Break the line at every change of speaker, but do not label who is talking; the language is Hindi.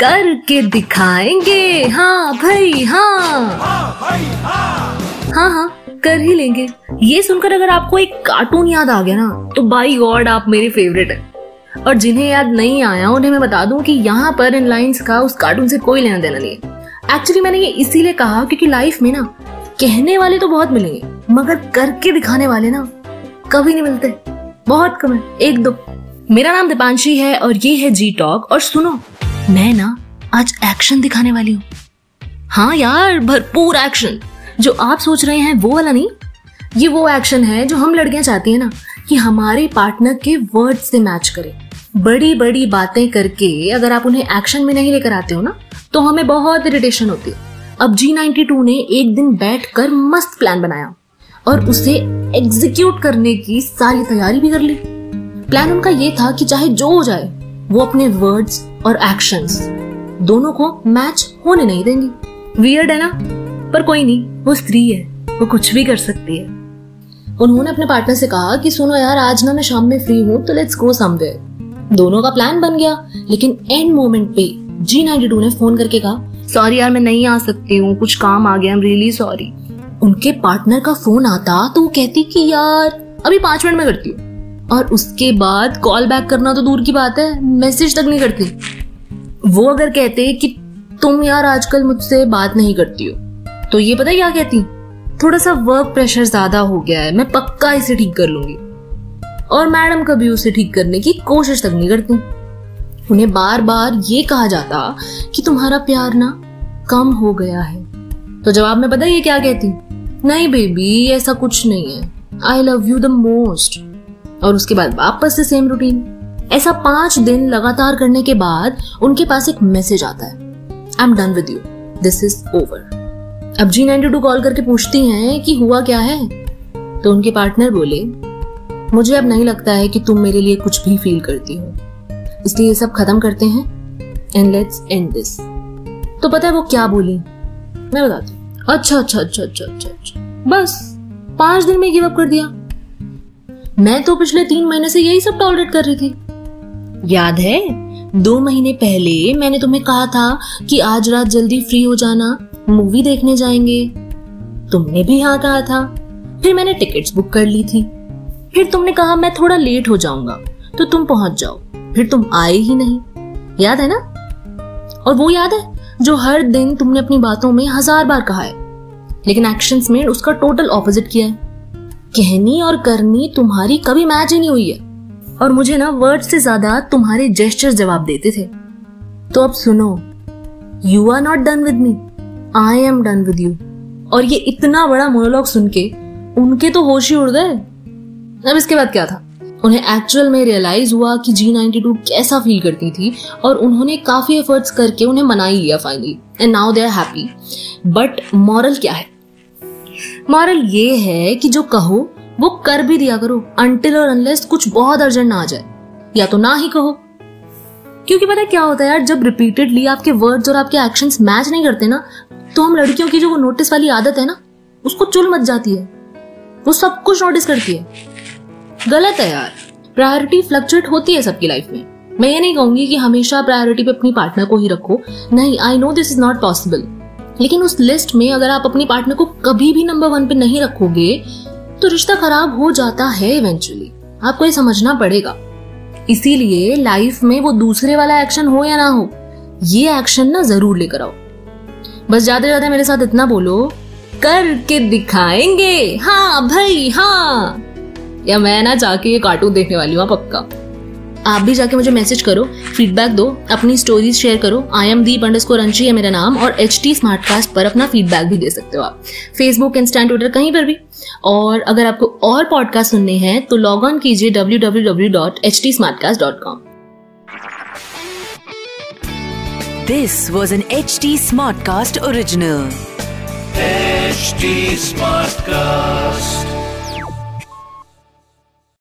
करके दिखाएँगे। हाँ भाई हाँ। हाँ हाँ कर ही लेंगे। ये सुनकर अगर आपको एक कार्टून याद आ गया ना तो बाई गॉड आप मेरे फेवरेट हैं। और जिन्हें याद नहीं आया, उन्हें मैं बता दूँ कि यहाँ पर इन लाइंस का उस कार्टून से कोई लेना देना नहीं एक्चुअली मैंने ये इसीलिए कहा क्योंकि लाइफ में ना, कहने वाले तो बहुत मिलेंगे, मगर करके दिखाने वाले ना, कभी नहीं मिलते। बहुत कम है, एक दो। मेरा नाम दीपांशी है और ये है जी टॉक और सुनो मैं ना आज एक्शन दिखाने वाली हूँ। हाँ यार, भरपूर एक्शन जो आप सोच रहे हैं, वो वाला नहीं। ये वो एक्शन है जो हम लड़कियाँ चाहती है ना, कि हमारे पार्टनर के वर्ड से मैच करे। बड़ी बड़ी बातें करके अगर आप उन्हें एक्शन में नहीं लेकर आते हो ना तो हमें बहुत इरिटेशन होती है। अब जी नाइनटी टू ने एक दिन बैठ कर मस्त प्लान बनाया और उसे एग्जीक्यूट करने की सारी तैयारी भी कर ली। प्लान उनका ये था कि चाहे जो हो जाए वो अपने वर्ड्स और एक्शंस दोनों को मैच होने नहीं देंगी। वियर्ड है ना? पर कोई नहीं, वो स्त्री है, वो कुछ भी कर सकती है। उन्होंने अपने पार्टनर से कहा कि, सुनो यार, आज ना मैं शाम में फ्री हूँ तो लेट्स गो समवेयर दोनों का प्लान बन गया, लेकिन एंड मोमेंट पे जी नाइनटी टू ने फ़ोन करके कहा सॉरी यार, मैं नहीं आ सकती हूँ, कुछ काम आ गया आई एम रियली सॉरी उनके पार्टनर का फ़ोन आता तो वो कहती कि, यार, अभी पाँच मिनट में करती हूँ। और उसके बाद कॉल बैक करना तो दूर की बात है मैसेज तक नहीं करती। वो अगर कहते कि तुम यार आजकल मुझसे बात नहीं करती हो तो ये पता क्या कहती? थोड़ा सा वर्क प्रेशर ज़्यादा हो गया है, मैं पक्का इसे ठीक कर लूँगी। और मैडम कभी उसे ठीक करने की कोशिश तक नहीं करती। उन्हें बार बार ये कहा जाता कि तुम्हारा प्यार ना कम हो गया है। तो जवाब में पता ये क्या कहती? नहीं बेबी ऐसा कुछ नहीं है। I love you the most और उसके बाद वापस से सेम रूटीन ऐसा पाँच दिन लगातार करने के बाद उनके पास एक मैसेज आता है। I am done with you this is over अब जी नाइनटी टू कॉल करके पूछती हैं कि हुआ क्या है? तो उनके पार्टनर बोले, मुझे अब नहीं लगता है कि तुम मेरे लिए कुछ भी फील करती हो। इसलिए ये सब खत्म करते हैं। एंड लेट्स एंड दिस तो पता है वो क्या बोली? मैं बताती अच्छा अच्छा अच्छा अच्छा अच्छा अच्छा। बस, पाँच दिन में गिव अप कर दिया। मैं तो पिछले तीन महीने से यही सब टॉलरेट कर रही थी। याद है, दो महीने पहले मैंने तुम्हें कहा था कि आज रात जल्दी फ्री हो जाना मूवी देखने जाएँगे। तुमने भी हाँ कहा था। फिर मैंने टिकट्स बुक कर ली थी। फिर तुमने कहा, मैं थोड़ा लेट हो जाऊँगा तो तुम पहुँच जाओ। फिर तुम आए ही नहीं। याद है ना? और वो याद है जो हर दिन तुमने अपनी बातों में हज़ार बार कहा है, लेकिन एक्शंस में उसका टोटल ऑपोजिट किया है। कहनी और करनी तुम्हारी कभी मैच ही नहीं हुई है। और मुझे ना वर्ड से ज़्यादा तुम्हारे जेस्टर जवाब देते थे। तो अब सुनो you are not done with me I am done with you और ये इतना बड़ा मोनोलॉग सुन के उनके तो होश ही उड़ गए। अब इसके बाद क्या था? उन्हें एक्चुअल में रियलाइज़ हुआ कि जी नाइनटी टू कैसा फील करती थी और उन्होंने काफ़ी एफर्ट्स करके उन्हें मना ही लिया finally and now they are happy but moral क्या है? मॉरल ये है कि जो कहो, वो कर भी दिया करो अनटिल और अनलेस कुछ बहुत अर्जेंट ना आ जाए। या तो ना ही कहो। क्योंकि पता है क्या होता है यार, जब रिपीटेडली आपके वर्ड्स और आपके एक्शंस मैच नहीं करते ना तो हम लड़कियों की जो वो नोटिस वाली आदत है ना, उसको चुल मच जाती है। वो सब कुछ नोटिस करती है। गलत है यार। प्रायोरिटी फ्लक्चुएट होती है सबकी लाइफ में। मैं ये नहीं कहूँगी कि हमेशा प्रायोरिटी पे अपनी पार्टनर को ही रखो। नहीं I know this is not possible लेकिन उस लिस्ट में अगर आप अपनी पार्टनर को कभी भी नंबर वन पे नहीं रखोगे तो रिश्ता खराब हो जाता है इवेंचुअली आपको ये समझना पड़ेगा। इसीलिए लाइफ में वो दूसरे वाला एक्शन हो या ना हो, ये एक्शन ना ज़रूर लेकर आओ। बस ज़्यादा ज़्यादा मेरे साथ इतना बोलो, करके दिखाएँगे। हाँ भाई हाँ। या मैं ना जाके ये कार्टून देखने वाली हूँ, पक्का। आप भी जाके मुझे मैसेज करो फीडबैक दो अपनी स्टोरीज शेयर करो I am Deep underscore है मेरा नाम और एच टी कास्ट पर अपना फीडबैक भी दे सकते हो आप फेसबुक इंस्टा ट्विटर कहीं पर भी और अगर आपको और पॉडकास्ट सुनने हैं तो लॉग ऑन कीजिए W W W dot H T Smartcast dot com
This was an HT Smartcast original. HD Smartcast.